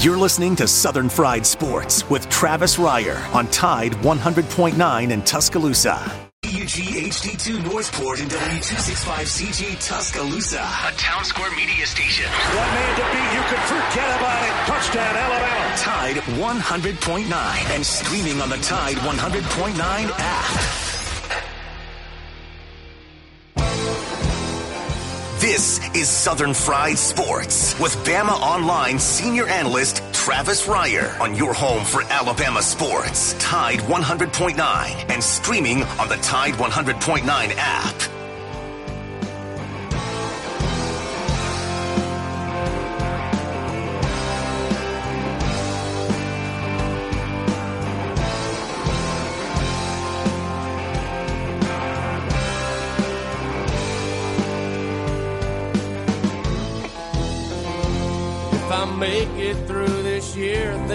You're listening to Southern Fried Sports with Travis Reier on Tide 100.9 in Tuscaloosa. WG HD2 Northport and W265CG Tuscaloosa. A Town Square media station. One man to beat, you can forget about it. Touchdown, Alabama. Tide 100.9 and streaming on the Tide 100.9 app. This is Southern Fried Sports with Bama Online senior analyst Travis Reier on your home for Alabama sports. Tide 100.9 and streaming on the Tide 100.9 app.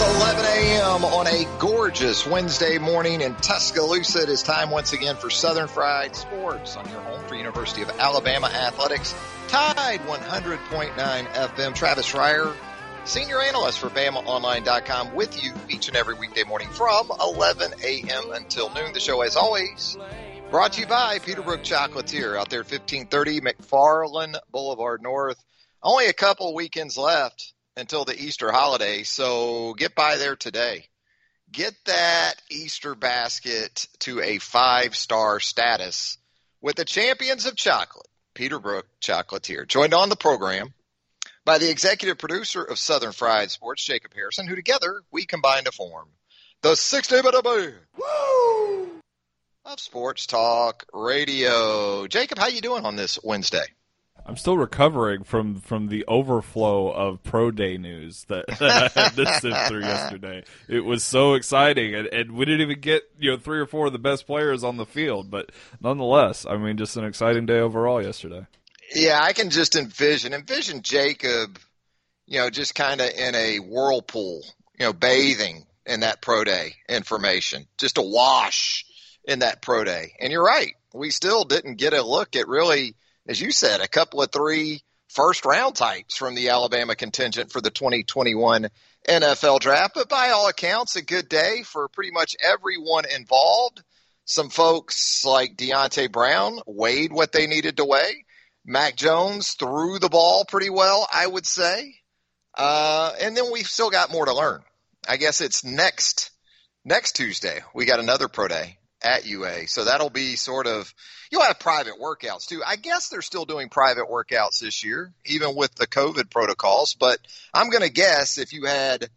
is 11 a.m. on a gorgeous Wednesday morning in Tuscaloosa. It is time once again for Southern Fried Sports on your home for University of Alabama Athletics. Tide 100.9 FM. Travis Reier, senior analyst for BamaOnline.com with you each and every weekday morning from 11 a.m. until noon. The show, as always, brought to you by Peterbrooke Chocolatier out there, 1530 McFarland Boulevard North. Only a couple weekends left until the Easter holiday, so get by there today. Get that Easter basket to a five star status with the champions of chocolate, Peterbrooke Chocolatier. Joined on the program by the executive producer of Southern Fried Sports, Jacob Harrison, who together we combine to form the 60 minute band of Sports Talk Radio. Jacob, how you doing on this Wednesday? I'm still recovering from from the overflow of pro day news that, that I had to sift through yesterday. It was so exciting, and, and we didn't even get you know three or four of the best players on the field, but nonetheless, I mean, just an exciting day overall yesterday. Yeah, I can just envision envision Jacob, you know, just kind of in a whirlpool, you know, bathing in that pro day information, just a wash in that pro day. And you're right, we still didn't get a look at really as you said, a couple of three first round types from the Alabama contingent for the 2021 NFL draft. But by all accounts, a good day for pretty much everyone involved. Some folks like Deonte Brown weighed what they needed to weigh. Mac Jones threw the ball pretty well, I would say. Uh, and then we've still got more to learn. I guess it's next next Tuesday. We got another pro day at UA. So that'll be sort of you'll have private workouts too. I guess they're still doing private workouts this year, even with the COVID protocols. But I'm going to guess if you had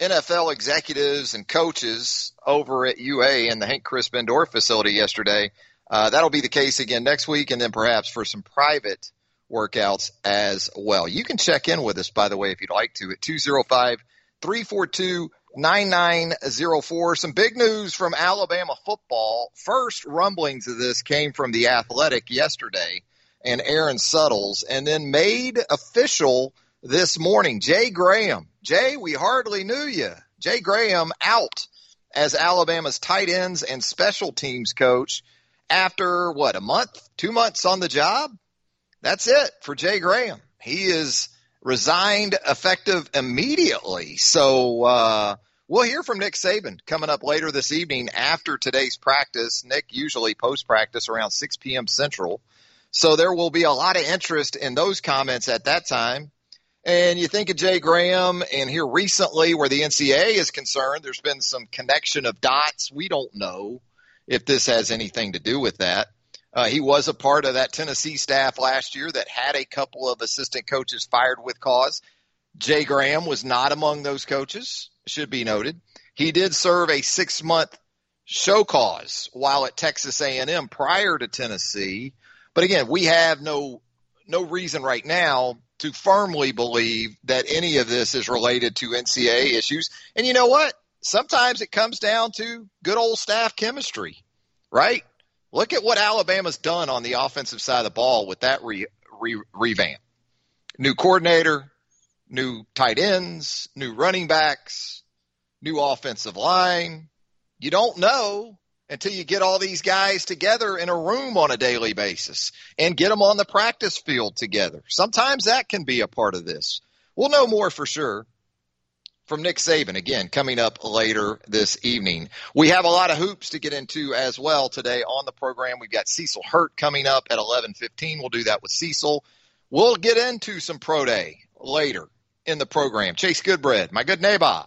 NFL executives and coaches over at UA in the Hank Crispin Indoor facility yesterday, uh, that'll be the case again next week, and then perhaps for some private workouts as well. You can check in with us, by the way, if you'd like to, at 205 342 9904. Some big news from Alabama football. First rumblings of this came from the Athletic yesterday and Aaron Suttles, and then made official this morning. Jay Graham. Jay, we hardly knew you. Jay Graham out as Alabama's tight ends and special teams coach after what, a month, two months on the job? That's it for Jay Graham. He is resigned effective immediately. So, uh, We'll hear from Nick Saban coming up later this evening after today's practice. Nick usually post practice around 6 p.m. Central. So there will be a lot of interest in those comments at that time. And you think of Jay Graham, and here recently, where the NCAA is concerned, there's been some connection of dots. We don't know if this has anything to do with that. Uh, he was a part of that Tennessee staff last year that had a couple of assistant coaches fired with cause. Jay Graham was not among those coaches should be noted. He did serve a six month show cause while at Texas A&M prior to Tennessee. But again, we have no no reason right now to firmly believe that any of this is related to NCAA issues. And you know what? Sometimes it comes down to good old staff chemistry, right? Look at what Alabama's done on the offensive side of the ball with that re, re, revamp. New coordinator, new tight ends, new running backs, new offensive line. You don't know until you get all these guys together in a room on a daily basis and get them on the practice field together. Sometimes that can be a part of this. We'll know more for sure from Nick Saban again coming up later this evening. We have a lot of hoops to get into as well today on the program. We've got Cecil Hurt coming up at 11:15. We'll do that with Cecil. We'll get into some pro day later in the program. Chase Goodbread, my good neighbor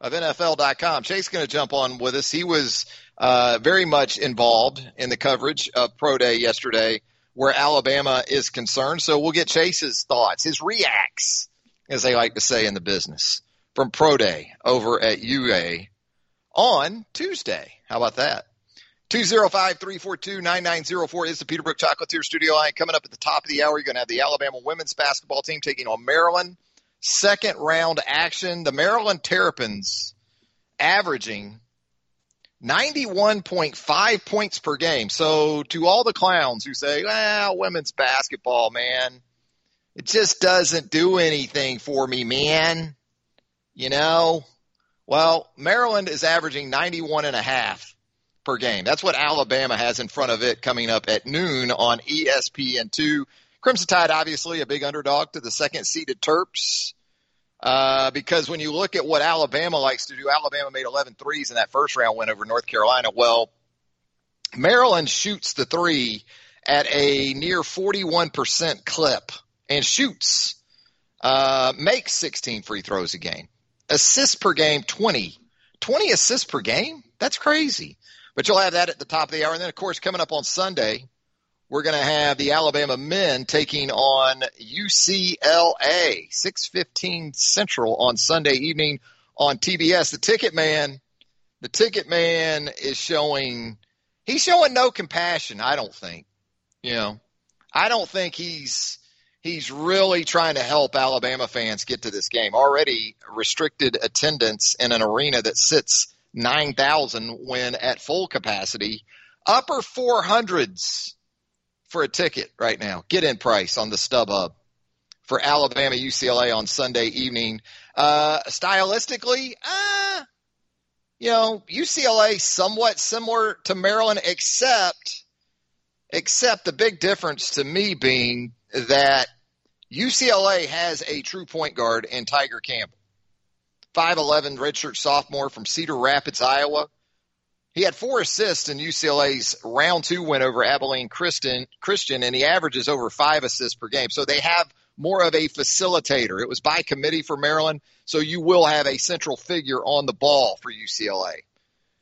of NFL.com. Chase going to jump on with us. He was uh, very much involved in the coverage of Pro Day yesterday where Alabama is concerned. So we'll get Chase's thoughts, his reacts, as they like to say in the business, from Pro Day over at UA on Tuesday. How about that? 205-342-9904 is the Peterbrooke Chocolatier studio line. Coming up at the top of the hour, you're going to have the Alabama women's basketball team taking on Maryland. Second round action. The Maryland Terrapins averaging 91.5 points per game. So to all the clowns who say, well, women's basketball, man, it just doesn't do anything for me, man. You know, well, Maryland is averaging 91 and a half per game. That's what Alabama has in front of it coming up at noon on ESPN2. Crimson Tide, obviously a big underdog to the second seeded Terps. Uh, because when you look at what Alabama likes to do, Alabama made 11 threes in that first round win over North Carolina. Well, Maryland shoots the three at a near 41% clip and shoots, uh, makes 16 free throws a game. Assists per game, 20. 20 assists per game? That's crazy. But you'll have that at the top of the hour. And then, of course, coming up on Sunday, we're going to have the Alabama men taking on UCLA, 6:15 Central on Sunday evening on TBS. The Ticket Man, the Ticket Man is showing he's showing no compassion, I don't think. You know, I don't think he's he's really trying to help Alabama fans get to this game. Already restricted attendance in an arena that sits 9,000 when at full capacity. Upper 400s for a ticket right now. Get in price on the StubHub for Alabama UCLA on Sunday evening. Uh, stylistically, uh, you know, UCLA somewhat similar to Maryland, except except the big difference to me being that UCLA has a true point guard in Tiger Campbell. 5'11 redshirt sophomore from Cedar Rapids, Iowa. He had four assists in UCLA's round two win over Abilene Christian, Christian, and he averages over five assists per game. So they have more of a facilitator. It was by committee for Maryland, so you will have a central figure on the ball for UCLA.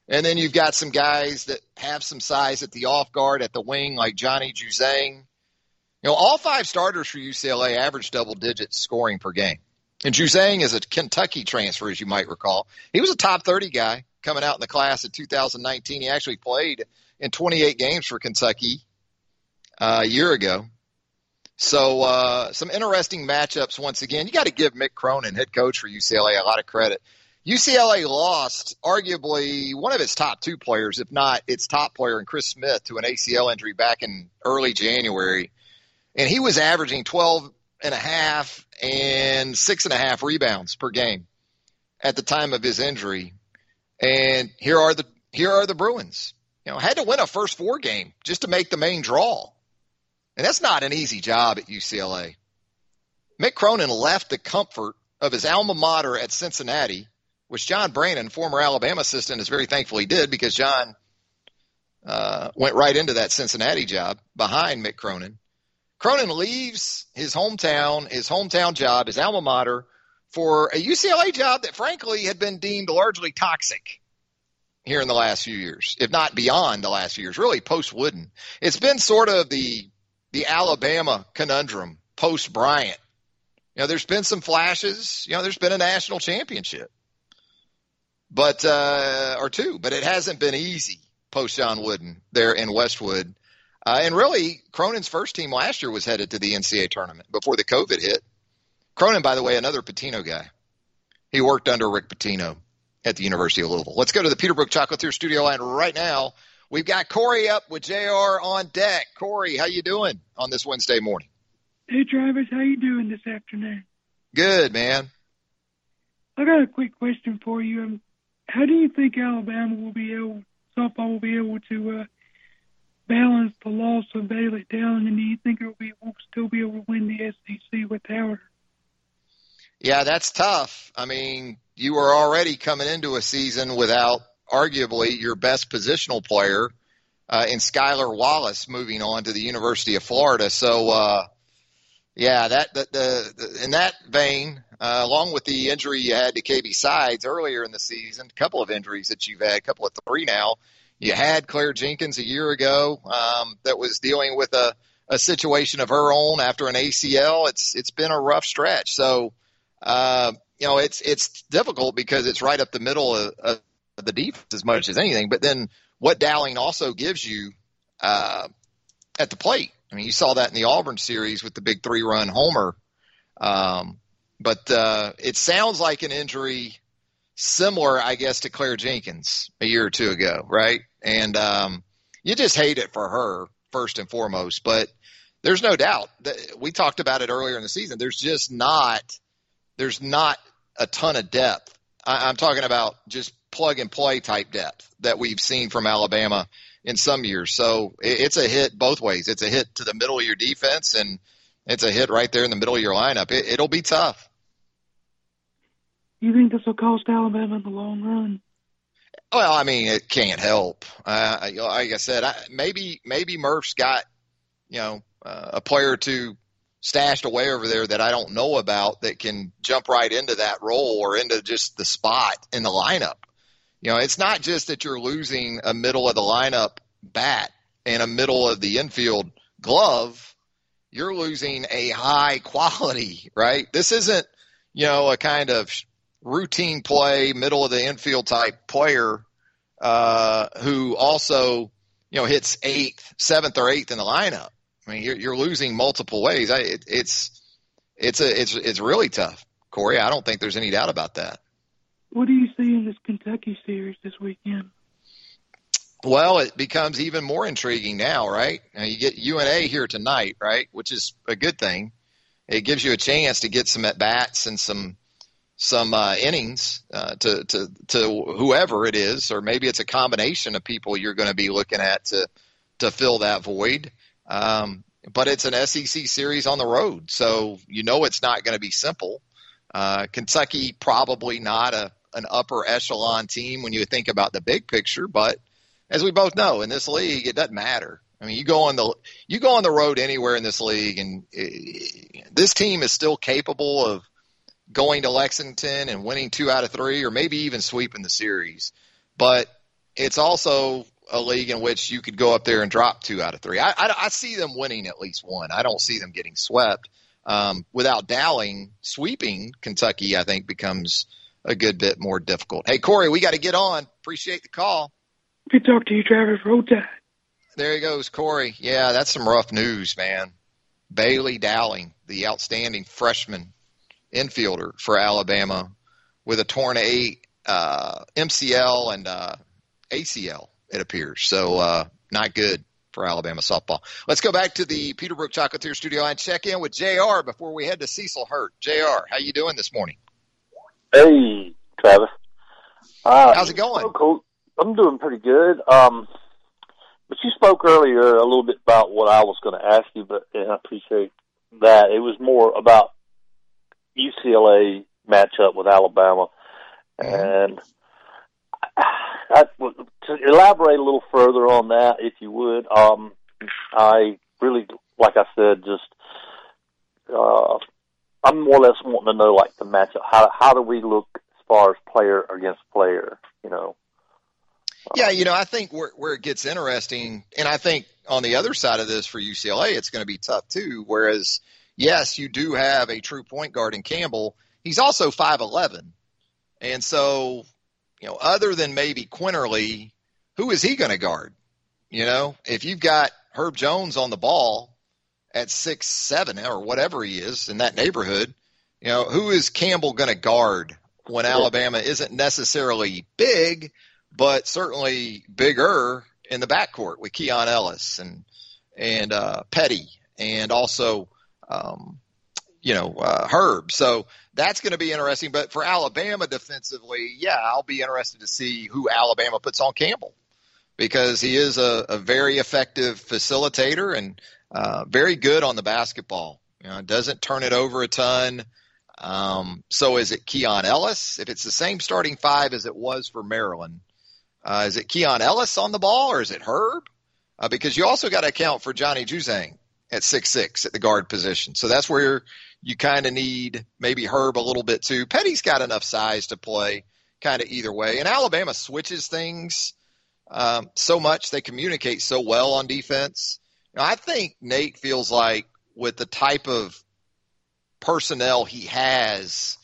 And then you've got some guys that have some size at the off guard, at the wing, like Johnny Juzang. You know, all five starters for UCLA average double digit scoring per game. And Juzang is a Kentucky transfer, as you might recall. He was a top 30 guy coming out in the class of 2019. He actually played in 28 games for Kentucky uh, a year ago. So uh, some interesting matchups once again. You got to give Mick Cronin, head coach for UCLA, a lot of credit. UCLA lost arguably one of its top two players, if not its top player, in Chris Smith, to an ACL injury back in early January. And he was averaging 12 and a half and six and a half rebounds per game at the time of his injury. And here are the here are the Bruins. You know, had to win a first four game just to make the main draw. And that's not an easy job at UCLA. Mick Cronin left the comfort of his alma mater at Cincinnati, which John Brannen, former Alabama assistant, is very thankful he did because John uh, went right into that Cincinnati job behind Mick Cronin. Cronin leaves his hometown, his hometown job, his alma mater, for a UCLA job that frankly had been deemed largely toxic here in the last few years, if not beyond the last few years, really post Wooden. It's been sort of the the Alabama conundrum post Bryant. You know, there's been some flashes. You know, there's been a national championship, but uh, or two, but it hasn't been easy post John Wooden there in Westwood. Uh, and really, Cronin's first team last year was headed to the NCAA tournament before the COVID hit Cronin, by the way, another Pitino guy. He worked under Rick Pitino at the University of Louisville. Let's go to the Peterbrooke Chocolatier studio line right now. We've got Corey up with JR on deck. Corey, how you doing on this Wednesday morning? Hey Travis, how you doing this afternoon? Good, man. I got a quick question for you. Um, how do you think Alabama will be able, softball will be able to uh, balance the loss of Bailey Dowling, and do you think it will be will still be able to win the SEC without her? Yeah, that's tough. I mean, you were already coming into a season without arguably your best positional player uh, in Skylar Wallace moving on to the University of Florida. So, uh, yeah, that the, the, the in that vein, uh, along with the injury you had to KB Sides earlier in the season, a couple of injuries that you've had, a couple of three now. You had Claire Jenkins a year ago um, that was dealing with a, a situation of her own after an ACL. It's it's been a rough stretch. So, uh, you know, it's it's difficult because it's right up the middle of, of the defense as much as anything. But then what Dowling also gives you uh, at the plate. I mean, you saw that in the Auburn series with the big three run homer. Um, but uh, it sounds like an injury similar, I guess, to Claire Jenkins a year or two ago, right? And um, you just hate it for her first and foremost. But there's no doubt that we talked about it earlier in the season. There's just not there's not a ton of depth. I, I'm talking about just plug and play type depth that we've seen from Alabama in some years. So it's a hit both ways. It's a hit to the middle of your defense, and it's a hit right there in the middle of your lineup. It, it'll be tough. You think this will cost Alabama in the long run? Well, I mean, it can't help. Uh, like I said, I, maybe maybe Murph's got you know uh, a player or two stashed away over there that I don't know about that can jump right into that role or into just the spot in the lineup. You know, it's not just that you're losing a middle of the lineup bat and a middle of the infield glove. You're losing a high quality, right? This isn't, you know, a kind of routine play, middle of the infield type player uh, who also, you know, hits eighth, seventh, or eighth in the lineup. I mean, you're, you're losing multiple ways. I, it, it's it's a it's it's really tough, Corey. I don't think there's any doubt about that. What do you see in this Kentucky series this weekend? Well, it becomes even more intriguing now, right? Now you get UNA here tonight, right, which is a good thing. It gives you a chance to get some at bats and some some uh, innings uh, to to to whoever it is, or maybe it's a combination of people you're going to be looking at to to fill that void. Um, but it's an SEC series on the road, so you know it's not going to be simple. Uh, Kentucky probably not a an upper echelon team when you think about the big picture. But as we both know, in this league, it doesn't matter. I mean, you go on the you go on the road anywhere in this league, and it, uh, this team is still capable of going to Lexington and winning two out of three, or maybe even sweeping the series. But it's also a league in which you could go up there and drop two out of three. I, I, I see them winning at least one. I don't see them getting swept. Um, without Dowling, sweeping Kentucky, I think becomes a good bit more difficult. Hey, Corey, we got to get on. Appreciate the call. Good talk to you, Travis. Roll Tide. There he goes, Corey. Yeah, that's some rough news, man. Bailey Dowling, the outstanding freshman infielder for Alabama, with a torn A, uh, MCL and uh, ACL, it appears. So uh, not good for Alabama softball. Let's go back to the Peterbrooke Chocolatier studio and check in with JR before we head to Cecil Hurt. JR, how you doing this morning? Hey, Travis. Uh, How's it going? Cool. I'm doing pretty good. Um, but you spoke earlier a little bit about what I was going to ask you, but and I appreciate that. It was more about UCLA matchup with Alabama, Mm-hmm. and To elaborate a little further on that, if you would. Um, I really, like I said, just uh, I'm more or less wanting to know like the matchup. How how do we look as far as player against player? You know. Yeah, you know, I think where where it gets interesting, and I think on the other side of this for UCLA, it's going to be tough too. Whereas, yes, you do have a true point guard in Campbell. He's also five eleven, and so you know, other than maybe Quinerly, who is he going to guard? You know, if you've got Herb Jones on the ball at six seven or whatever he is in that neighborhood, You know, who is Campbell going to guard when Alabama isn't necessarily big, but certainly bigger in the backcourt with Keon Ellis and and uh, Petty and also um, you know uh, Herb. So that's going to be interesting. But for Alabama defensively, yeah, I'll be interested to see who Alabama puts on Campbell because he is a, a very effective facilitator and uh, very good on the basketball. You know, doesn't turn it over a ton. Um, so is it Keon Ellis? If it's the same starting five as it was for Maryland, uh, is it Keon Ellis on the ball or is it Herb? Uh, because you also got to account for Johnny Juzang at six six at the guard position. So that's where you kind of need maybe Herb a little bit too. Petty's got enough size to play kind of either way. And Alabama switches things um, so much; they communicate so well on defense. I think Nate feels like with the type of personnel he has,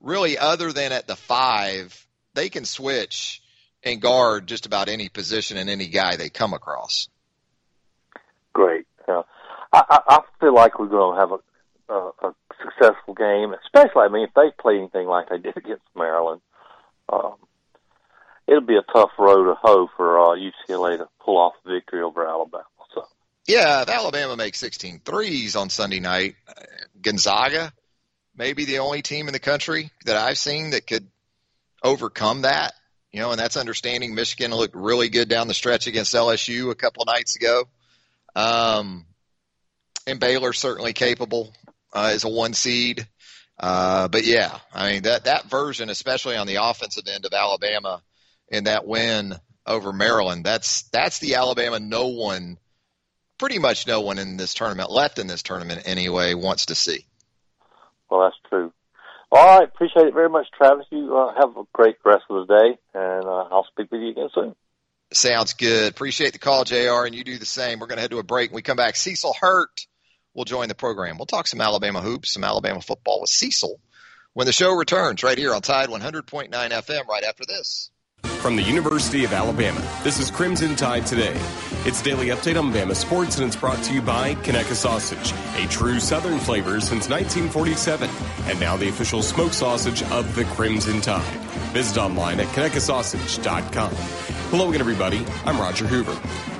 really, other than at the five, they can switch and guard just about any position and any guy they come across. Great. Uh, I, I feel like we're going to have a, a, a successful game, especially, I mean, if they play anything like they did against Maryland. Um, it'll be a tough row to hoe for uh, UCLA to pull off victory over Alabama. So. Yeah, if Alabama makes 16 threes on Sunday night, Gonzaga, maybe the only team in the country that I've seen that could overcome that. You know, and that's understanding Michigan looked really good down the stretch against LSU a couple of nights ago. Um, and Baylor certainly capable uh, as a one seed. Uh, but yeah, I mean that that version, especially on the offensive end of Alabama, in that win over Maryland, that's that's the Alabama no one, pretty much no one in this tournament left in this tournament anyway wants to see. Well, that's true. All right, appreciate it very much, Travis. You uh, have a great rest of the day, and uh, I'll speak with you again soon. Sounds good. Appreciate the call, JR, and you do the same. We're going to head to a break. When we come back, Cecil Hurt will join the program. We'll talk some Alabama hoops, some Alabama football with Cecil when the show returns right here on Tide 100.9 FM right after this. From the University of Alabama, this is Crimson Tide Today. It's daily update on Bama sports, and it's brought to you by Conecuh Sausage, a true Southern flavor since 1947, and now the official smoked sausage of the Crimson Tide. Visit online at conecuhsausage.com. Hello again, everybody. I'm Roger Hoover.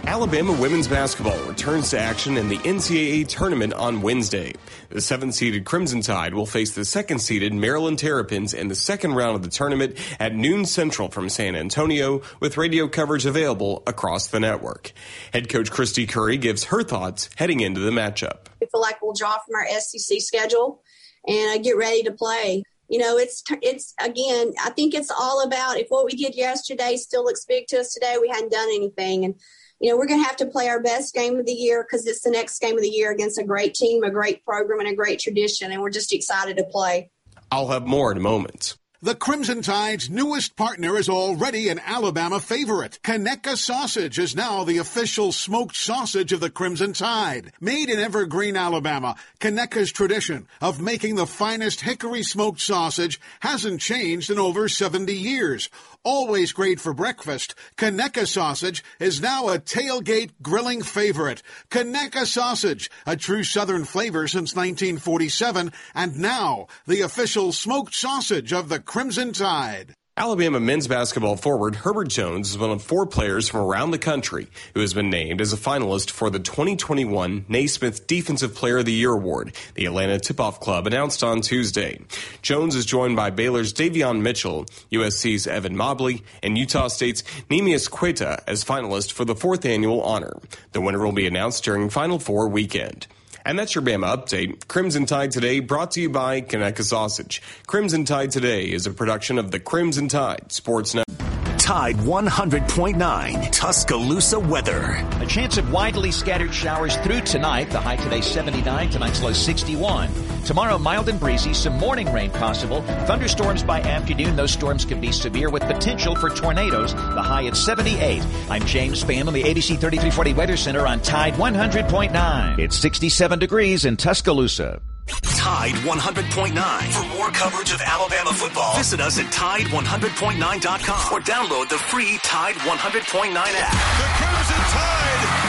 Alabama women's basketball returns to action in the NCAA tournament on Wednesday. The seventh seeded Crimson Tide will face the second seeded Maryland Terrapins in the second round of the tournament at noon central from San Antonio, with radio coverage available across the network. Head coach Kristy Curry gives her thoughts heading into the matchup. We feel like we'll draw from our SEC schedule and get ready to play you know it's it's again i think it's all about if what we did yesterday still looks big to us today we hadn't done anything. And you know we're going to have to play our best game of the year because it's the next game of the year against a great team a great program and a great tradition and we're just excited to play. I'll have more in a moment the Crimson Tide's newest partner is already an Alabama favorite. Conecuh Sausage is now the official smoked sausage of the Crimson Tide. Made in Evergreen, Alabama, Conecuh's tradition of making the finest hickory smoked sausage hasn't changed in over 70 years. Always great for breakfast, Conecuh sausage is now a tailgate grilling favorite. Conecuh sausage, a true Southern flavor since 1947, and now the official smoked sausage of the Crimson Tide. Alabama men's basketball forward Herbert Jones is one of four players from around the country who has been named as a finalist for the 2021 Naismith Defensive Player of the Year award, the Atlanta Tip-Off Club announced on Tuesday. Jones is joined by Baylor's Davion Mitchell, USC's Evan Mobley, and Utah State's Neemias Queta as finalists for the fourth annual honor. The winner will be announced during Final Four weekend. And that's your Bama update. Crimson Tide Today brought to you by Conecuh Sausage. Crimson Tide Today is a production of the Crimson Tide Sports Network. Tide 100.9 Tuscaloosa weather. A chance of widely scattered showers through tonight. The high today 79, tonight's low 61. Tomorrow mild and breezy, some morning rain possible. Thunderstorms by afternoon. Those storms could be severe with potential for tornadoes. The high at 78. I'm James Spann on the ABC 3340 Weather Center on Tide 100.9. It's 67 degrees in Tuscaloosa. Tide 100.9. For more coverage of Alabama football, visit us at Tide100.9.com or download the free Tide 100.9 app. The Crimson Tide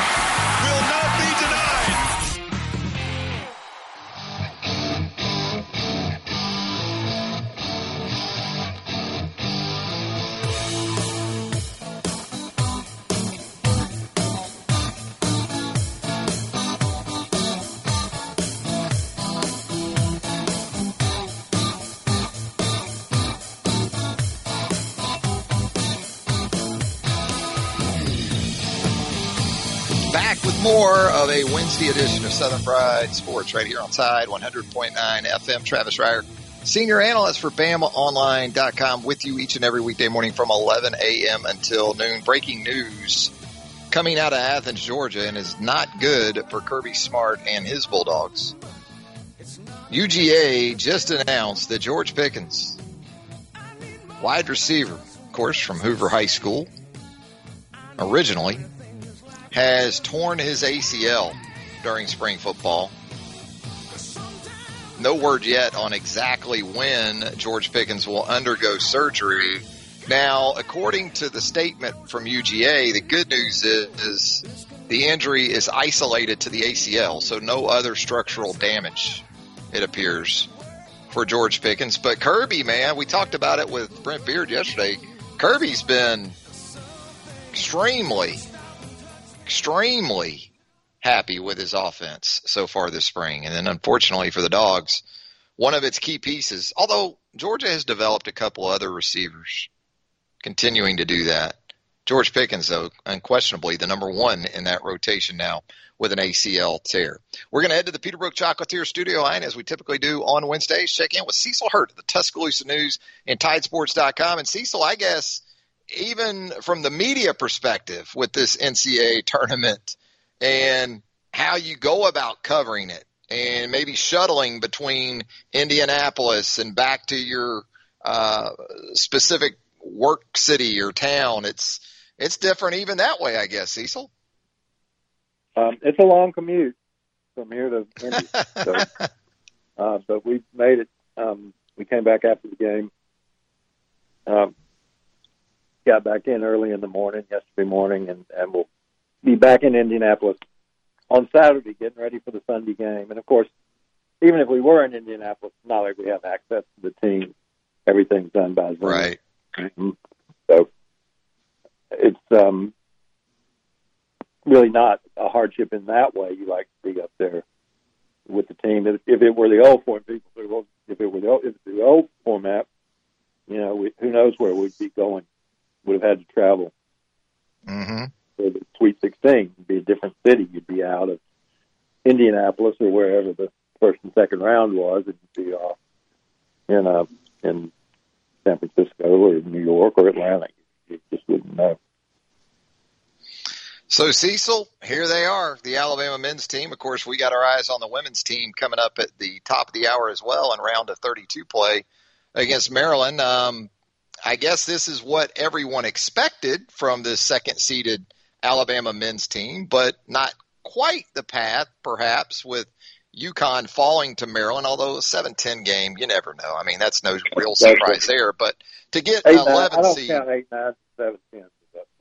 With more of a Wednesday edition of Southern Fried Sports right here on Tide 100.9 FM. Travis Reier, senior analyst for BamaOnline.com with you each and every weekday morning from 11 a.m. until noon. Breaking news coming out of Athens, Georgia, and is not good for Kirby Smart and his Bulldogs. UGA just announced that George Pickens, wide receiver, of course, from Hoover High School, originally, has torn his ACL during spring football. No word yet on exactly when George Pickens will undergo surgery. Now, according to the statement from UGA, the good news is, the injury is isolated to the ACL, so no other structural damage, it appears, for George Pickens. But Kirby, man, we talked about it with Brent Beard yesterday. Kirby's been extremely, extremely happy with his offense so far this spring. And then unfortunately for the Dogs, one of its key pieces, although Georgia has developed a couple other receivers continuing to do that. George Pickens, though, unquestionably the number one in that rotation now with an ACL tear. We're going to head to the Peterbrooke Chocolatier studio line as we typically do on Wednesdays. Check in with Cecil Hurt of the Tuscaloosa News and Tidesports.com. And Cecil, I guess, even from the media perspective with this NCAA tournament and how you go about covering it and maybe shuttling between Indianapolis and back to your uh, specific work city or town. It's it's different even that way, I guess, Cecil. Um, it's a long commute from here to Indy, so, uh, but we made it. Um, we came back after the game. Um, got back in early in the morning yesterday morning, and, and we'll be back in Indianapolis on Saturday, getting ready for the Sunday game. And of course, even if we were in Indianapolis, it's not like we have access to the team. Everything's done by Zoom. Right. So it's um, really not a hardship in that way. You like to be up there with the team. If, if it were the old form, people say, well, if it were the old, if the old format, you know, we, who knows where we'd be going? Would have had to travel Mm-hmm. for the Sweet 16. It'd be a different city. You'd be out of Indianapolis or wherever the first and second round was, and you'd be off in uh, in San Francisco or New York or Atlanta. You just wouldn't know. So Cecil, here they are, the Alabama men's team. Of course, we got our eyes on the women's team coming up at the top of the hour as well in round of 32 play against Maryland. Um, I guess this is what everyone expected from the second seeded Alabama men's team, but not quite the path, perhaps, with UConn falling to Maryland, although a 7-10 game, you never know. I mean, that's no real surprise there. But to get Eight, an 11 I seed, count eight, nine, seven, ten.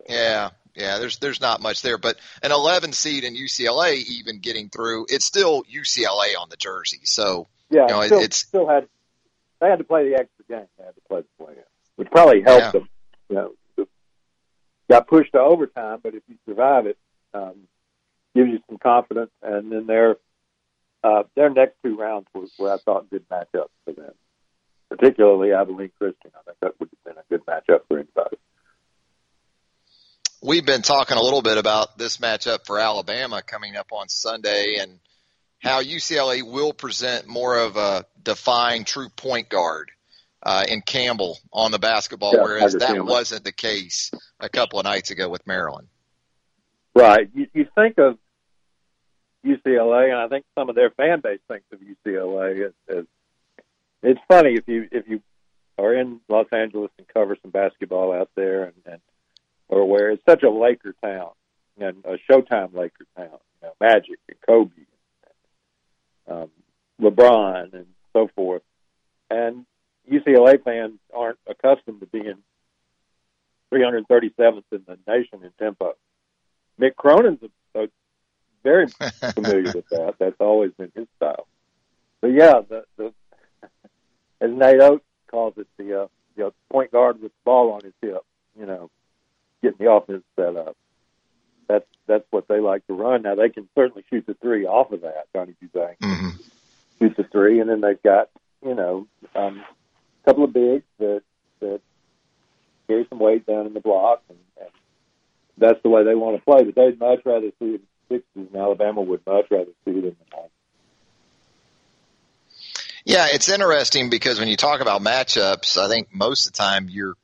yeah, yeah, there's there's not much there, but an 11 seed in UCLA even getting through, it's still UCLA on the jersey. So Yeah, you know, still, it's still had they had to play the extra game. They had to play the play in, probably helped Yeah. them. You know, got pushed to overtime, but if you survive it, um, gives you some confidence. And then their uh, their next two rounds were, were I thought good matchups for them, particularly Abilene Christian. I think that would have been a good matchup for anybody. we've been talking a little bit about this matchup for Alabama coming up on Sunday and how UCLA will present more of a defined true point guard uh, in Campbell on the basketball, Yeah, whereas that Campbell. wasn't the case a couple of nights ago with Maryland. Right. You, you think of UCLA, and I think some of their fan base thinks of UCLA as, as it's funny if you if you are in Los Angeles and cover some basketball out there, and, and or where it's such a Laker town and a Showtime Laker town, you know, Magic and Kobe, um, LeBron, and so forth, and UCLA fans aren't accustomed to being 337th in the nation in tempo. Mick Cronin's a, a very familiar with that. That's always been his style. But yeah, the, the as Nate Oats calls it, the uh, you know, point guard with the ball on his hip. You know, getting the offense set up. That's that's what they like to run. Now they can certainly shoot the three off of that. Johnny Juzang Mm-hmm. shoots the three, and then they've got you know um, couple of bigs that that carry some weight down in the block, and, and that's the way they want to play. But they'd much rather see a and Alabama would much rather see them than Yeah, it's interesting because when you talk about matchups, I think most of the time you're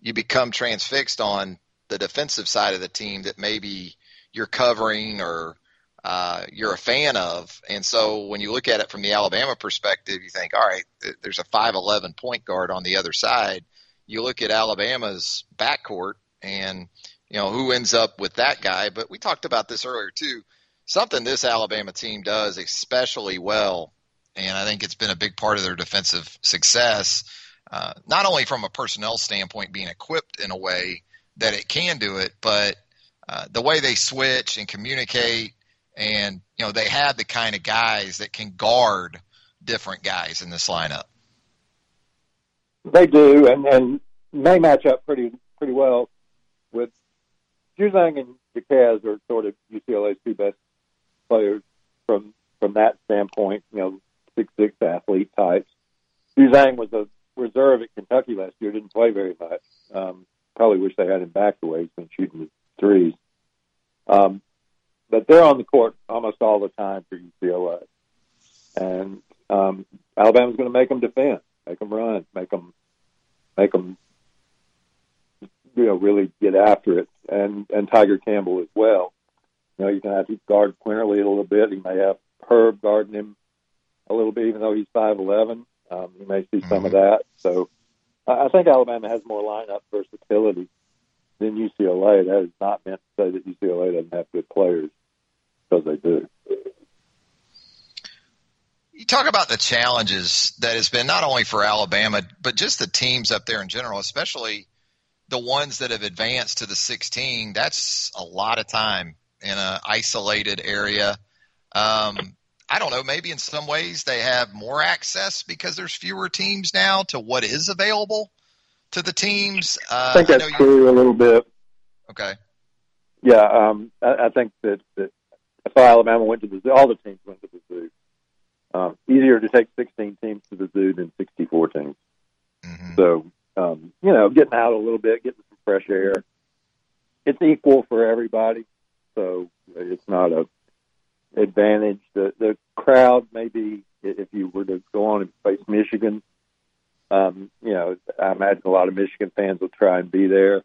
you become transfixed on the defensive side of the team that maybe you're covering or uh, you're a fan of. And so when you look at it from the Alabama perspective, you think, all right, there's a 5'11 point guard on the other side. You look at Alabama's backcourt and, you know, who ends up with that guy. But we talked about this earlier, too. Something this Alabama team does especially well, and I think it's been a big part of their defensive success, uh, not only from a personnel standpoint, being equipped in a way that it can do it, but uh, the way they switch and communicate and you know they have the kind of guys that can guard different guys in this lineup. They do, and and may match up pretty pretty well with Juzang and Jaquez are sort of UCLA's two best players from from that standpoint. You know, six six athlete types. Juzang was a reserve at Kentucky last year. Didn't play very much. Um, probably wish they had him back the way he's been shooting his threes. Um, but they're on the court almost all the time for UCLA, and um, Alabama's going to make them defend, make them run, make them make them you know really get after it, and and Tiger Campbell as well. You know, you can have to guard Quinerly a little bit. He may have Herb guarding him a little bit, even though he's five eleven. Um, you may see some of that. So I think Alabama has more lineup versatility than UCLA. That is not meant to say that UCLA doesn't have good players because they do. You talk about the challenges that has been not only for Alabama, but just the teams up there in general, especially the ones that have advanced to the 16. That's a lot of time in an isolated area. Um, I don't know. Maybe in some ways they have more access because there's fewer teams now to what is available to the teams. Uh, I think that's I true a little bit. Okay. Yeah, um, I, I think that, that that's why Alabama went to the zoo. All the teams went to the zoo. Um, easier to take 16 teams to the zoo than 64 teams. Mm-hmm. So, um, you know, getting out a little bit, getting some fresh air. It's equal for everybody, so it's not a advantage. The the crowd maybe if you were to go on and face Michigan, um, you know, I imagine a lot of Michigan fans will try and be there.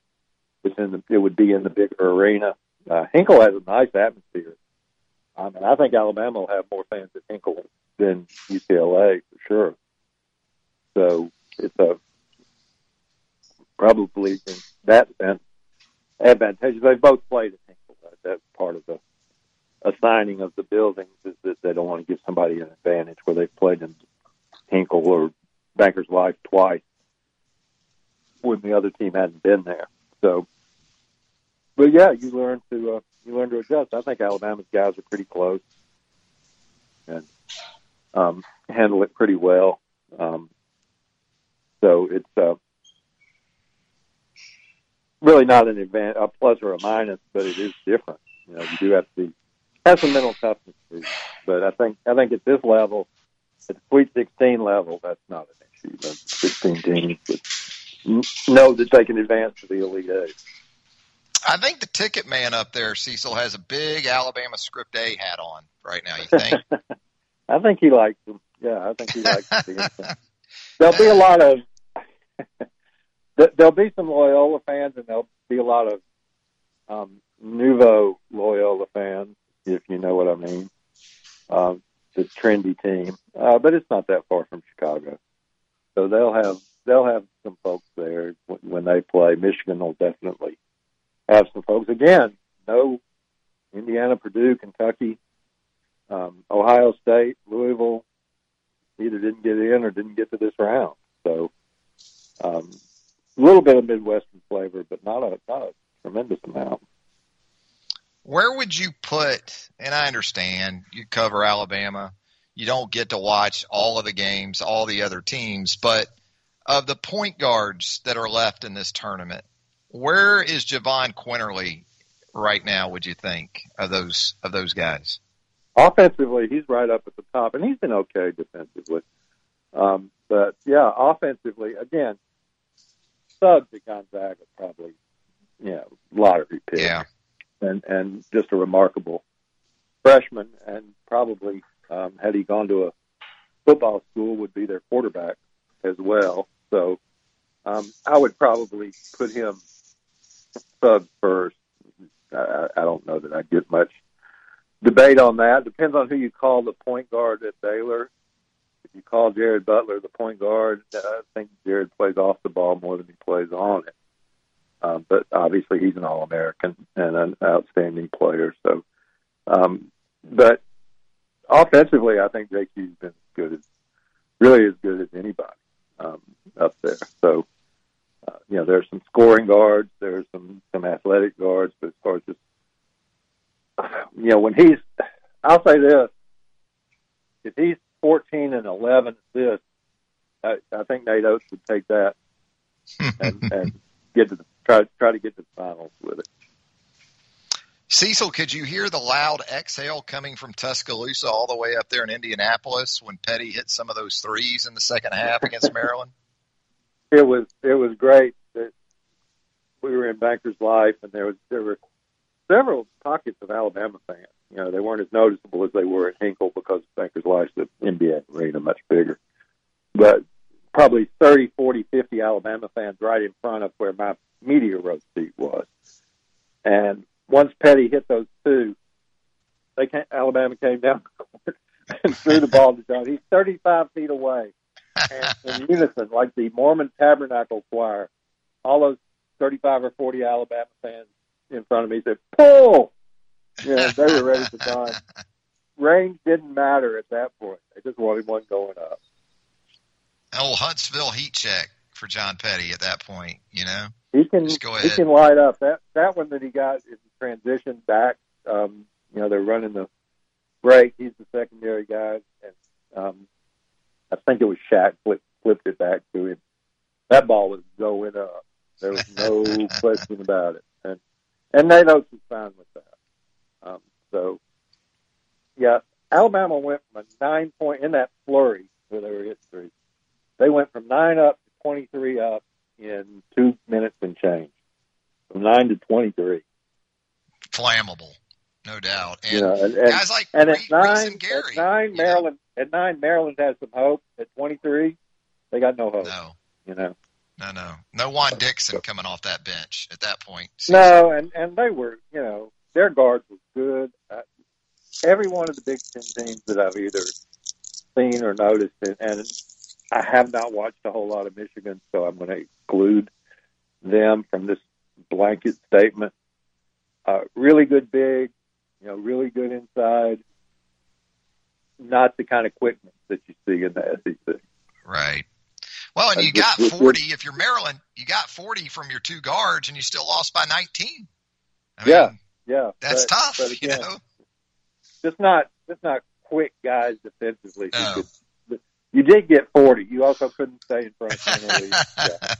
It's in the, it would be in the bigger arena. Uh, Hinkle has a nice atmosphere. I mean, I think Alabama will have more fans at Hinkle than UCLA for sure. So it's a probably in that sense advantageous. They both played at Hinkle. That's part of the assigning of the buildings is that they don't want to give somebody an advantage where they've played in Hinkle or Bankers Life twice when the other team hadn't been there. So, but yeah, you learn to uh, you learn to adjust. I think Alabama's guys are pretty close and um, handle it pretty well. Um, so it's uh, really not an advantage, a plus or a minus, but it is different. You know, you do have to have some mental toughness. Too. But I think I think at this level, at the Sweet 16 level, that's not an issue. But 16 teams that know that they can advance to the Elite Eight. I think the ticket man up there, Cecil, has a big Alabama script A hat on right now. You think? I think he likes them. Yeah, I think he likes them. There'll be a lot of there'll be some Loyola fans, and there'll be a lot of um, Nouveau Loyola fans, if you know what I mean. Um, the trendy team, uh, but it's not that far from Chicago, so they'll have they'll have some folks there when they play. Michigan will definitely have some folks. Again, no Indiana, Purdue, Kentucky, um, Ohio State, Louisville either didn't get in or didn't get to this round. So um, a little bit of Midwestern flavor, but not a not a tremendous amount. Where would you put? And I understand you cover Alabama. You don't get to watch all of the games, all the other teams, but of the point guards that are left in this tournament, where is Javon Quinerly right now? Would you think of those of those guys? Offensively, he's right up at the top, and he's been okay defensively. Um, but yeah, offensively, again, Suggs at Gonzaga probably, you know, lottery pick. Yeah, and and just a remarkable freshman, and probably um, had he gone to a football school, would be their quarterback as well. So um, I would probably put him Suggs first. I, I don't know that I get much debate on that. Depends on who you call the point guard at Baylor. If you call Jared Butler the point guard, I think Jared plays off the ball more than he plays on it. Um, but obviously, he's an All American and an outstanding player. So, um, but offensively, I think JQ's been good as really as good as anybody um, up there. So, uh, you know, there's some scoring guards, there's some some athletic guards, but as far as just you know, when he's, I'll say this: if he's 14 and 11 assists, I, I think Nate Oats would take that and, and get to the, try try to get to the finals with it. Cecil, could you hear the loud exhale coming from Tuscaloosa all the way up there in Indianapolis when Petty hit some of those threes in the second half against Maryland? It was it was great that we were in Bankers Life and there was there were several pockets of Alabama fans. You know, they weren't as noticeable as they were at Hinkle because Bankers Life's the NBA arena much bigger. But probably 30, 40, 50 Alabama fans right in front of where my media row seat was. And once Petty hit those two, they came, Alabama came down the court and threw the ball to John. He's 35 feet away. And in unison, like the Mormon Tabernacle Choir, all those 35 or 40 Alabama fans in front of me said, pull! You know, they were ready to die. Range didn't matter at that point. They just wanted one going up. Old Huntsville heat check for John Petty at that point, you know? He can Just go he can light up. That that one that he got is transition back. Um, you know, they're running the break. He's the secondary guy and um I think it was Shaq flipped flipped it back to him. That ball was going up. There was no question about it. And and Nate Oats was fine with that. Um, so, yeah, Alabama went from a nine point in that flurry where they were hit three. They went from nine up to twenty three up in two minutes and change, from nine to twenty three. Flammable, no doubt. And You know, and, and, guys like and Reese at nine, and Gary, at nine, Maryland at nine, Maryland has some hope. At twenty three, they got no hope. No. You know. No, no, no. Juan Dixon coming off that bench at that point. No, and and they were, you know, their guards were good. Uh, every one of the Big Ten teams that I've either seen or noticed, and, and I have not watched a whole lot of Michigan, so I'm going to exclude them from this blanket statement. Uh, really good big, you know, really good inside. Not the kind of quickness that you see in the SEC. Right. Well, and you got 40. If you're Maryland, you got 40 from your two guards, and you still lost by 19. I mean, yeah, yeah, that's but- tough, but you know. just not just not quick guys defensively. No. could- you did get forty. You also couldn't stay in front of yeah.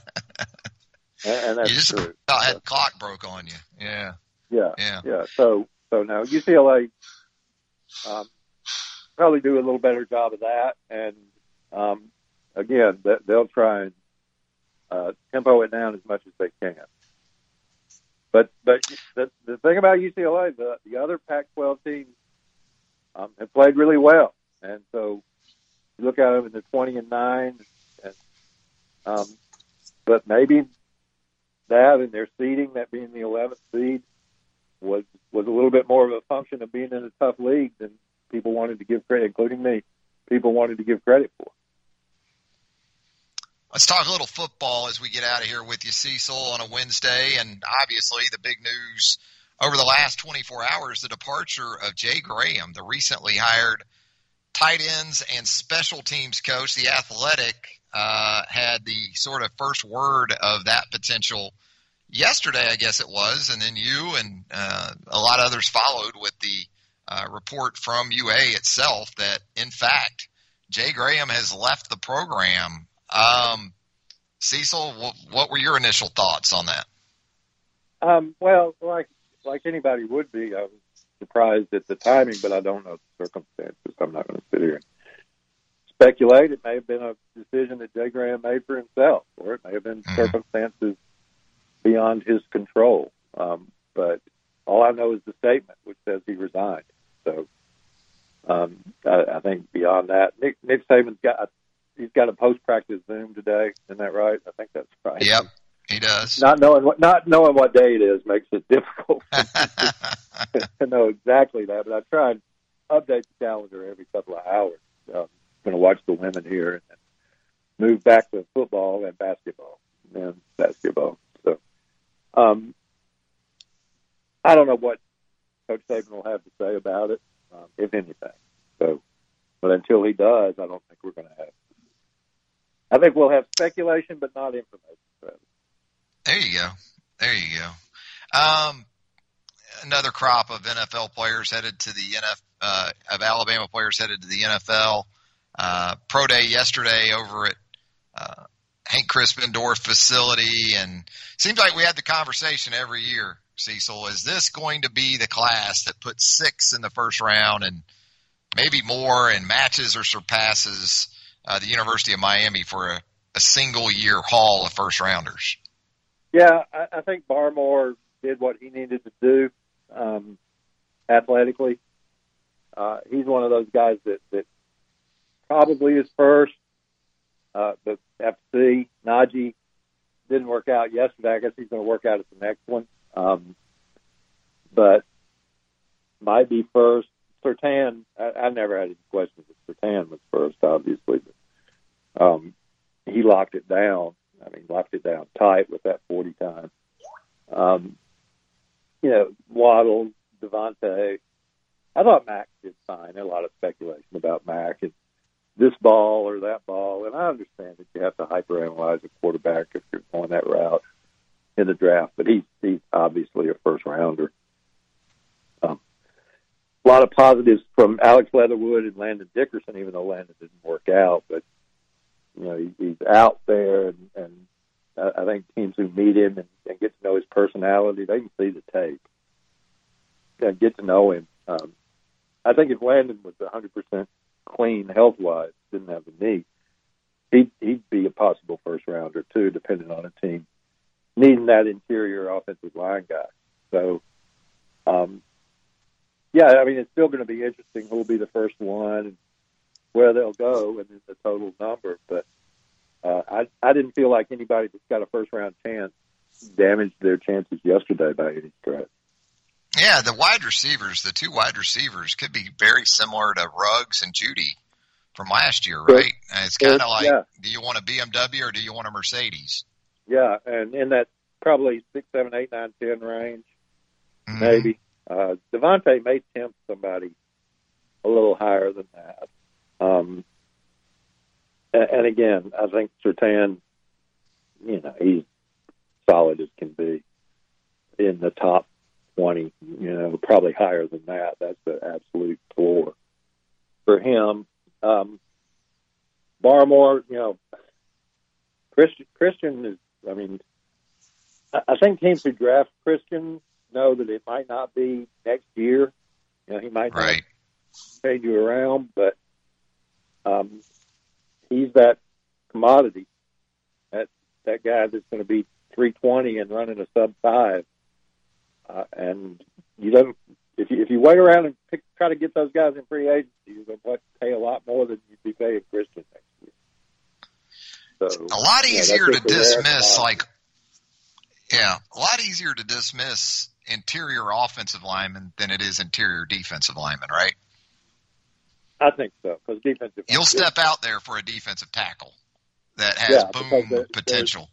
And, and that's you just true. had clock broke on you. Yeah. Yeah, Yeah. yeah. So so now UCLA um, probably do a little better job of that, and um, again they'll try and uh, tempo it down as much as they can. But but the the thing about UCLA, the the other Pac-12 teams um, have played really well, and so you look at them in the twenty and nine, and um, but maybe that and their seeding, that being the eleventh seed, was was a little bit more of a function of being in a tough league than people wanted to give credit, including me. People wanted to give credit for. Let's talk a little football as we get out of here with you, Cecil, on a Wednesday. And obviously, the big news over the last 24 hours the departure of Jay Graham, the recently hired tight ends and special teams coach. The athletic uh, had the sort of first word of that potential yesterday, I guess it was. And then you and uh, a lot of others followed with the uh, report from UA itself that, in fact, Jay Graham has left the program. Um, Cecil, what, what were your initial thoughts on that? Um, well, like like anybody would be, I was surprised at the timing, but I don't know the circumstances. I'm not going to sit here and speculate. It may have been a decision that Jay Graham made for himself, or it may have been circumstances beyond his control. Um, but all I know is the statement, which says he resigned. So Um, I, I think beyond that, Nick Nick Saban's got he's got a post practice Zoom today. Isn't that right? I think that's right. Yep, he does. Not knowing what not knowing what day it is makes it difficult to know exactly that. But I try and update the calendar every couple of hours. Um, going to watch the women here and move back to football and basketball and basketball. Um, I don't know what Coach Saban will have to say about it, um, if anything. So, but until he does, I don't think we're going to have. I think we'll have speculation, but not information. There you go. There you go. Um, another crop of NFL players headed to the NF uh, of Alabama players headed to the NFL. Uh, pro day yesterday over at uh, Hank Crisp indoor facility, and seems like we had the conversation every year. Cecil, is this going to be the class that puts six in the first round and maybe more and matches or surpasses uh, the University of Miami for a, a single year haul of first rounders? Yeah, I, I think Barmore did what he needed to do um, athletically. Uh, he's one of those guys that, that probably is first. Uh, but FC Najee didn't work out yesterday. I guess he's going to work out at the next one. Um, but might be first. Surtain, I, I never had any questions if Surtain was first, obviously. But, um, he locked it down. I mean, locked it down tight with that 40 time. Um, you know, Waddle, DeVonta. I thought Mac did fine. A lot of speculation about Mac and this ball or that ball. And I understand that you have to hyperanalyze a quarterback if you're going that route in the draft, but he's he's obviously a first rounder. Um, a lot of positives from Alex Leatherwood and Landon Dickerson, even though Landon didn't work out. But you know he, he's out there, and, and I think teams who meet him and, and get to know his personality, they can see the tape and get to know him. Um, I think if Landon was 100% clean health wise, didn't have the knee, he'd, he'd be a possible first rounder too, depending on a team needing that interior offensive line guy. So, um, yeah, I mean, it's still going to be interesting who'll be the first one and where they'll go and then the total number. But uh, I, I didn't feel like anybody that's got a first round chance damaged their chances yesterday by any stretch. Yeah, the wide receivers, the two wide receivers, could be very similar to Ruggs and Jeudy from last year, right? And it's kind of like, yeah. do you want a BMW or do you want a Mercedes? Yeah, and in that probably six, seven, eight, nine, ten range, mm-hmm. maybe. Uh, DeVonta may tempt somebody a little higher than that. Um, and, and again, I think Surtain, you know, he's solid as can be in the top 20, you know, probably higher than that. That's the absolute floor for him. Um, Barmore, you know, Christian, Christian is, I mean, I think teams who draft Christian know that it might not be next year. You know, he might right. not you around, but um, he's that commodity. That that guy that's going to be 320 and running a sub five. Uh, and you don't if you if you wait around and pick, try to get those guys in free agency, you're going to pay a lot more than you'd be paying Christian next year. So a lot yeah, easier to dismiss, like yeah, a lot easier to dismiss interior offensive linemen than it is interior defensive linemen, right? I think so because defensive. You'll step out there for a defensive tackle that has yeah, boom potential.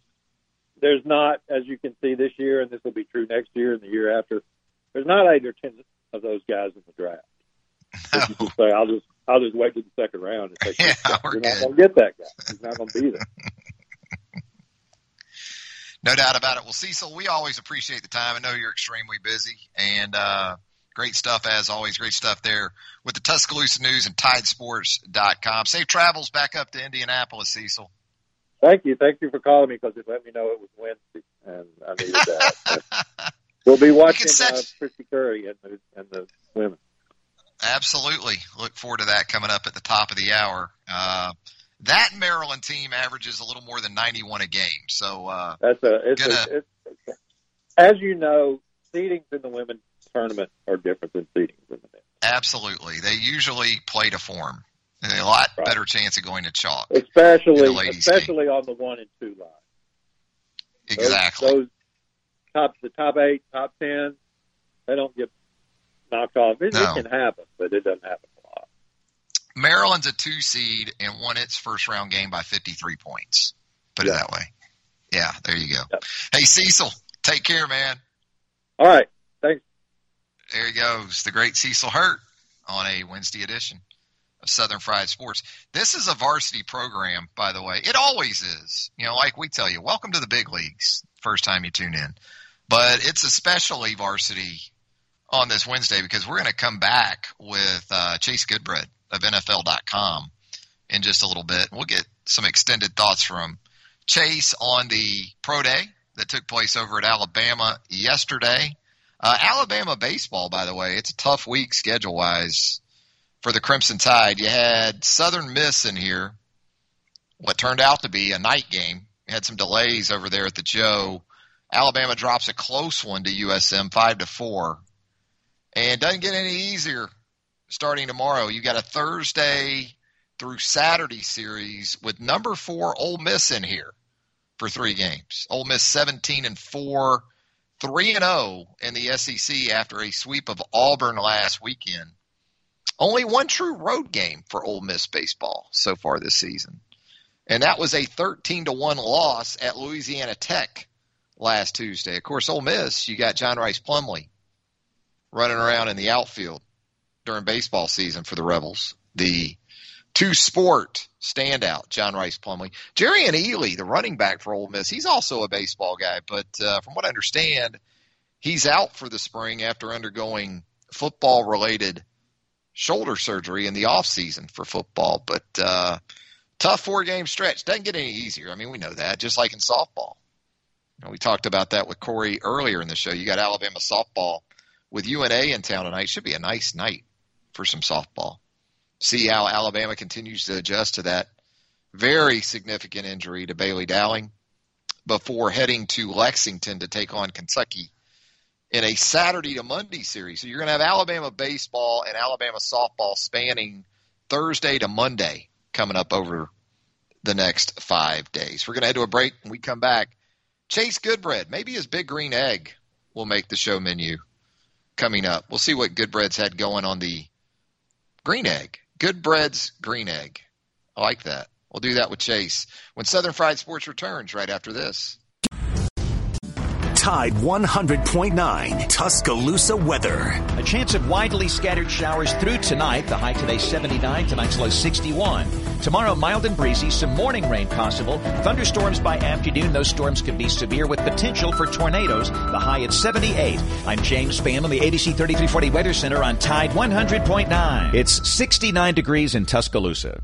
There's, not, as you can see this year, and this will be true next year and the year after. There's not eight or ten of those guys in the draft. No. Say, I'll just I'll just wait to the second round. And take yeah, we're You're good. not going to get that guy. He's not going to be there. No doubt about it. Well, Cecil, we always appreciate the time. I know you're extremely busy and uh, great stuff as always. Great stuff there with the Tuscaloosa News and TideSports.com. Safe travels back up to Indianapolis, Cecil. Thank you, thank you for calling me because it let me know it was Wednesday, and I needed that. we'll be watching uh, Kristy Curry and the and the women. Absolutely. Look forward to that coming up at the top of the hour. Uh, that Maryland team averages a little more than 91 a game. So uh, That's a it's, Gonna- a it's as you know, seedings in the women's tournament are different than seedings in the net. Absolutely, they usually play to form. A lot Right. better chance of going to chalk. Especially, especially on the one and two line. Exactly. Those, top, the top eight, top ten, they don't get knocked off. It, No. it can happen, but it doesn't happen a lot. Maryland's a two seed and won its first round game by 53 points. Put it that way. Yeah, there you go. Hey, Cecil, take care, man. All right. Thanks. There he goes. The great Cecil Hurt on a Wednesday edition of Southern Fried Sports. This is a varsity program, by the way. It always is. You know, like we tell you, welcome to the big leagues, first time you tune in. But it's especially varsity on this Wednesday because we're going to come back with uh, Chase Goodbread of NFL.com in just a little bit. We'll get some extended thoughts from Chase on the pro day that took place over at Alabama yesterday. Uh, Alabama baseball, by the way, it's a tough week schedule wise for the Crimson Tide. You had Southern Miss in here, what turned out to be a night game. You had some delays over there at the Joe. Alabama drops a close one to USM, five to four, and doesn't get any easier starting tomorrow. You got a Thursday through Saturday series with number four Ole Miss in here for three games. Ole Miss 17 and four, three and zero in the SEC after a sweep of Auburn last weekend. Only one true road game for Ole Miss baseball so far this season, and that was a 13 to one loss at Louisiana Tech last Tuesday. Of course, Ole Miss, you got John Rhys Plumlee running around in the outfield during baseball season for the Rebels. The two sport standout, John Rhys Plumlee. Jerry and Ely, the running back for Ole Miss, he's also a baseball guy, but uh, from what I understand, he's out for the spring after undergoing football related shoulder surgery in the off season for football. But uh, tough four game stretch doesn't get any easier. I mean, we know that, just like in softball. You know, we talked about that with Corey earlier in the show. You got Alabama softball with UNA in town tonight. Should be a nice night for some softball. See how Alabama continues to adjust to that very significant injury to Bailey Dowling before heading to Lexington to take on Kentucky in a Saturday to Monday series. So you're going to have Alabama baseball and Alabama softball spanning Thursday to Monday coming up over the next five days. We're going to head to a break. When we come back, Chase Goodbread, maybe his big green egg will make the show menu coming up. We'll see what Goodbread's had going on the green egg. Goodbread's green egg. I like that. We'll do that with Chase when Southern Fried Sports returns right after this. Tide 100.9 Tuscaloosa weather. A chance of widely scattered showers through tonight. The high today 79, tonight's low 61. Tomorrow mild and breezy, some morning rain possible. Thunderstorms by afternoon. Those storms could be severe with potential for tornadoes. The high at 78. I'm James Spann on the ABC 3340 Weather Center on Tide 100.9. It's 69 degrees in Tuscaloosa.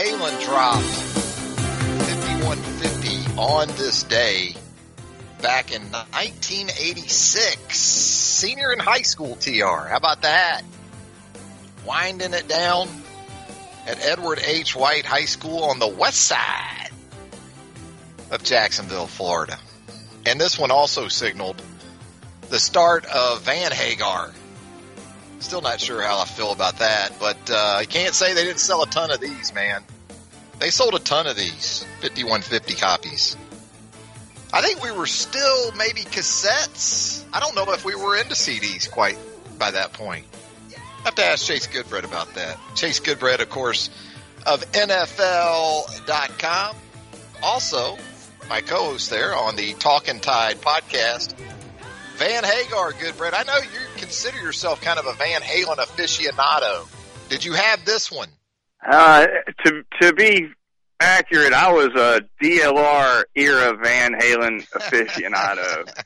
Halen dropped 5150 on this day back in 1986. Senior in high school, TR. How about that? Winding it down at Edward H. White High School on the west side of Jacksonville, Florida. And this one also signaled the start of Van Hagar. Still not sure how I feel about that, but uh, I can't say they didn't sell a ton of these, man. They sold a ton of these 5150 copies. I think we were still maybe cassettes. I don't know if we were into CDs quite by that point. I have to ask Chase Goodbread about that. Chase Goodbread, of course, of NFL.com. Also, my co-host there on the Talking Tide podcast, Van Hagar, Goodbread. I know you consider yourself kind of a Van Halen aficionado. Did you have this one Uh, to to be accurate, I was a DLR era Van Halen aficionado.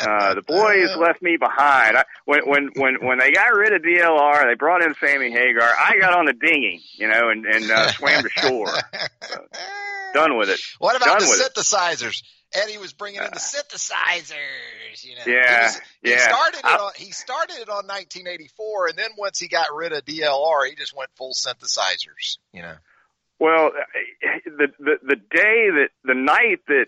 Uh, the boys left me behind. I, when when when when they got rid of DLR, they brought in Sammy Hagar. I got on the dinghy, you know, and and uh, swam to shore. So, done with it. What about done the synthesizers? it. Eddie was bringing in the uh, synthesizers. You know, Yeah, He, was- he yeah. started it on he started it on 1984, and then once he got rid of DLR, he just went full synthesizers. You know. Well, the the the day that the night that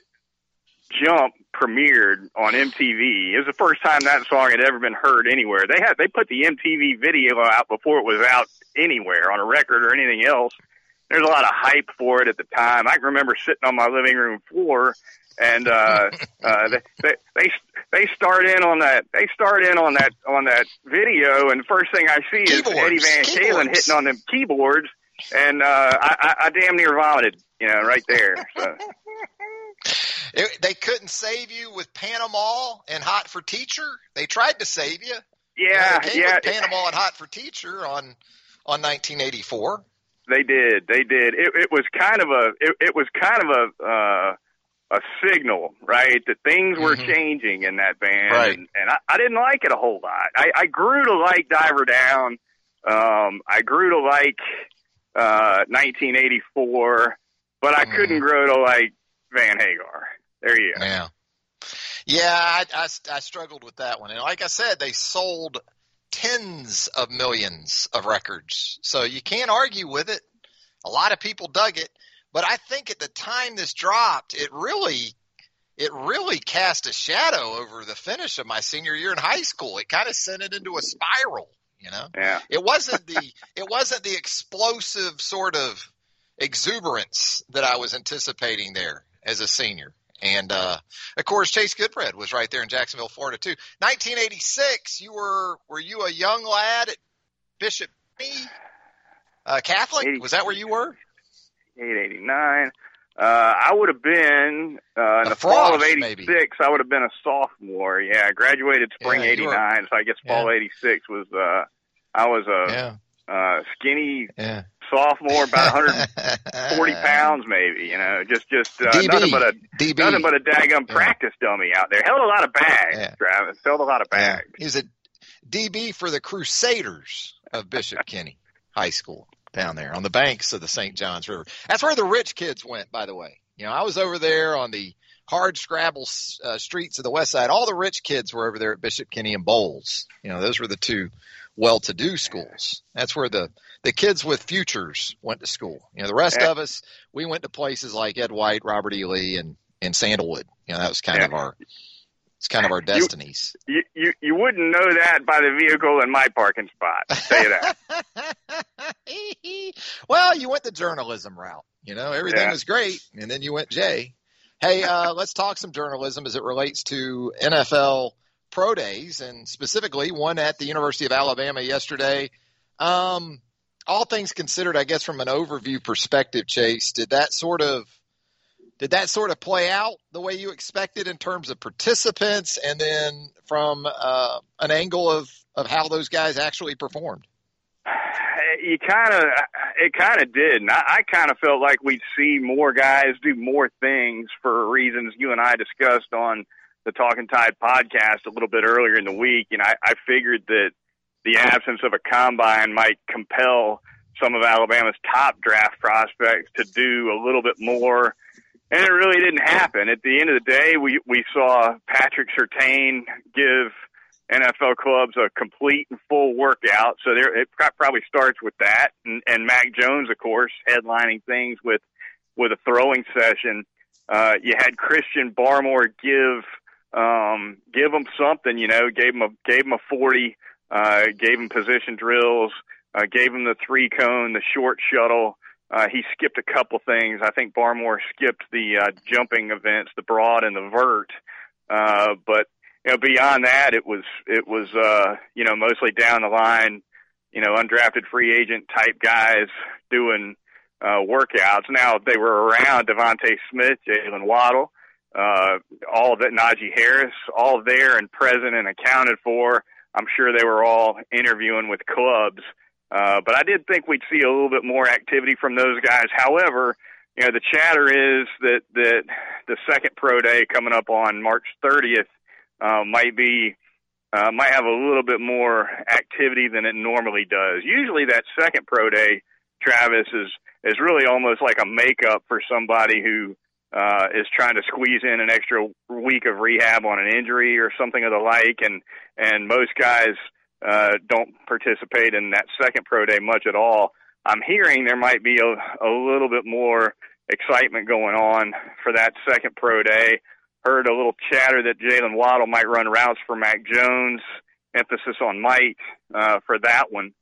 Jump premiered on MTV, it was the first time that song had ever been heard anywhere. They had they put the MTV video out before it was out anywhere on a record or anything else. There's a lot of hype for it at the time. I can remember sitting on my living room floor and uh uh they they they, they start in on that they start in on that on that video and the first thing I see is Keyboards, Eddie Van Halen hitting on them keyboards and uh I, I, I damn near vomited, you know, right there. So It, they couldn't save you with Panama and Hot for Teacher. They tried to save you. yeah, they came yeah. with Panama and Hot for Teacher on on 1984. They did. They did. It, it was kind of a. It, it was kind of a uh, a signal, right, that things were Mhm. changing in that band, Right. and, and I, I didn't like it a whole lot. I, I grew to like Diver Down. Um, I grew to like uh, 1984, but I couldn't grow to like Van Hagar. There you go. Yeah. Yeah, I, I, I struggled with that one. And like I said, they sold tens of millions of records. So you can't argue with it. A lot of people dug it. But I think at the time this dropped, it really it really cast a shadow over the finish of my senior year in high school. It kind of sent it into a spiral, you know. Yeah. It wasn't the it wasn't the explosive sort of exuberance that I was anticipating there as a senior. And uh, of course, Chase Goodbread was right there in Jacksonville, Florida too. 1986, you were were you a young lad at Bishop Kenny, uh, Catholic? Was that where you were? 889. Uh, I would have been uh, in A the fall of frosh, '86. maybe. I would have been a sophomore. Yeah, I graduated spring Yeah, '89, so I guess fall '86 was. Uh, I was a Yeah. uh, skinny Yeah. sophomore, about 140 pounds, maybe. You know, just just uh, DB. nothing but a DB. nothing but a daggum Yeah. practice dummy out there. Held a lot of bags, Yeah. Travis. Held a lot of bags. He was a DB for the Crusaders of Bishop Kenny High School down there on the banks of the St. Johns River. That's where the rich kids went, by the way. You know, I was over there on the hard scrabble uh, streets of the west side. All the rich kids were over there at Bishop Kenny and Bolles. You know, those were the two well-to-do schools. That's where the the kids with futures went to school. You know, the rest Yeah. of us, we went to places like Ed White, Robert E. Lee, and and Sandalwood. You know, that was kind of our it's kind of our destinies. You, you you wouldn't know that by the vehicle in my parking spot. I'll tell you that. well, you went the journalism route. You know, everything Yeah. was great, and then you went Jay. Hey, uh, let's talk some journalism as it relates to NFL pro days, and specifically one at the University of Alabama yesterday. Um, all things considered, I guess from an overview perspective, Chase, did that sort of did that sort of play out the way you expected in terms of participants, and then from uh, an angle of of how those guys actually performed? You kind of it kind of did and i, I kind of felt like we'd see more guys do more things for reasons you and i discussed on the talking tide podcast a little bit earlier in the week and i, I figured that the absence of a combine might compel some of alabama's top draft prospects to do a little bit more and it really didn't happen. At the end of the day we we saw patrick surtain give NFL clubs a complete and full workout. So there, it probably starts with that, and, and Mac Jones, of course, headlining things with with a throwing session. Uh, you had Christian Barmore give um, give him something, you know, gave him a gave him a forty, uh, gave him position drills, uh, gave him the three cone, the short shuttle. Uh, he skipped a couple things. I think Barmore skipped the uh, jumping events, the broad and the vert. Uh, but you know, beyond that, it was it was uh, you know mostly down the line, you know, undrafted free agent type guys doing uh, workouts. Now they were around DeVonta Smith, Jaylen Waddle, uh, all of it, Najee Harris, all there and present and accounted for. I'm sure they were all interviewing with clubs. Uh, but I did think we'd see a little bit more activity from those guys. However, you know, the chatter is that that the second pro day coming up on March 30th uh, might be uh, might have a little bit more activity than it normally does. Usually, that second pro day, Travis is is really almost like a makeup for somebody who uh, is trying to squeeze in an extra week of rehab on an injury or something of the like, and and most guys uh, don't participate in that second pro day much at all. I'm hearing there might be a, a little bit more excitement going on for that second pro day. Heard a little chatter that Jaylen Waddle might run routes for Mac Jones. Emphasis on might uh, for that one.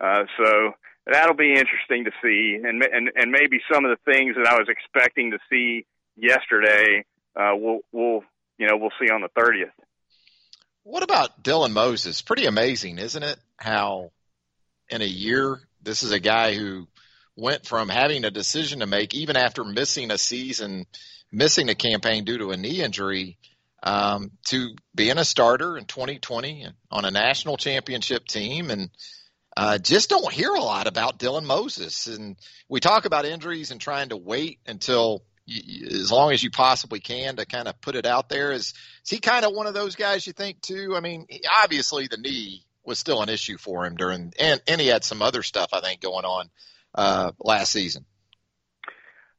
Uh, so that'll be interesting to see, and and and maybe some of the things that I was expecting to see yesterday, uh, we'll we'll you know we'll see on the thirtieth. What about Dylan Moses? Pretty amazing, isn't it? How in a year, this is a guy who went from having a decision to make, even after missing a season, missing a campaign due to a knee injury, um, to being a starter in 2020 on a national championship team. And uh, just don't hear a lot about Dylan Moses. And we talk about injuries and trying to wait until as long as you possibly can to kind of put it out there. Is, is he kind of one of those guys you think too? I mean, obviously the knee was still an issue for him during, and, and he had some other stuff I think going on uh, last season.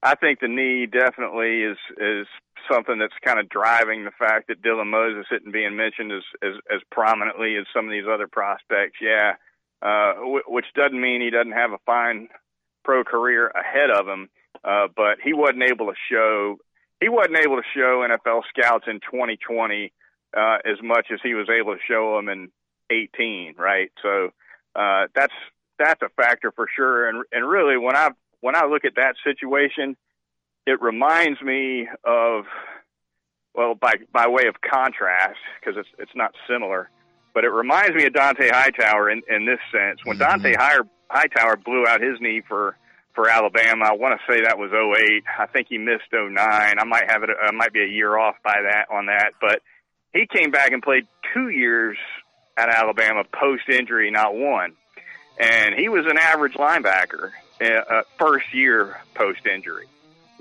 I think the knee definitely is is something that's kind of driving the fact that Dylan Moses isn't being mentioned as as, as prominently as some of these other prospects. Yeah, uh, w- which doesn't mean he doesn't have a fine pro career ahead of him, uh, but he wasn't able to show he wasn't able to show NFL scouts in 2020 uh, as much as he was able to show them in 18, right? So uh, that's that's a factor for sure. And and really, when I when I look at that situation, it reminds me of well, by by way of contrast, because it's it's not similar, but it reminds me of Dont'a Hightower in in this sense. When mm-hmm. Dont'a Hightower blew out his knee for for Alabama, I want to say that was 08. I think he missed 09. I might have it. I might be a year off by that on that, but he came back and played two years at Alabama post injury, not one and he was an average linebacker uh, first year post injury.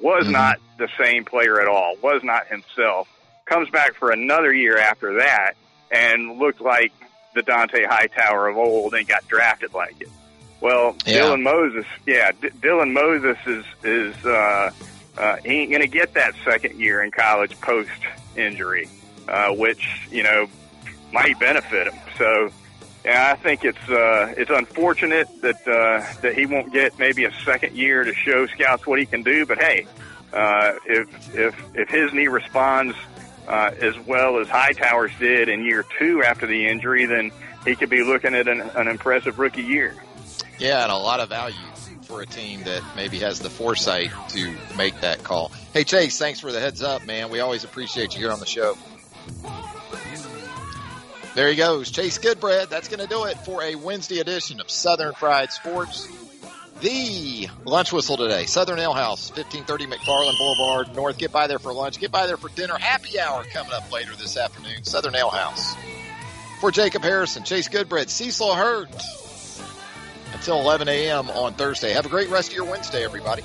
Was mm-hmm. not the same player at all. Was not himself. Comes back for another year after that and looked like the Dont'a Hightower of old and got drafted like it. Well, yeah. Dylan Moses, yeah, D- Dylan Moses is is uh, uh, he ain't gonna get that second year in college post injury, uh, which you know might benefit him. So yeah, I think it's uh, it's unfortunate that uh, that he won't get maybe a second year to show scouts what he can do. But hey, uh, if if if his knee responds uh, as well as Hightower's did in year two after the injury, then he could be looking at an, an impressive rookie year. Yeah, and a lot of value for a team that maybe has the foresight to make that call. Hey Chase, thanks for the heads up, man. We always appreciate you here on the show. There he goes. Chase Goodbread. That's going to do it for a Wednesday edition of Southern Fried Sports. The lunch whistle today. Southern Ale House, 1530 McFarland Boulevard North. Get by there for lunch. Get by there for dinner. Happy hour coming up later this afternoon. Southern Ale House. For Jacob Harrison, Chase Goodbread, Cecil Hurt. Until 11 a.m. on Thursday. Have a great rest of your Wednesday, everybody.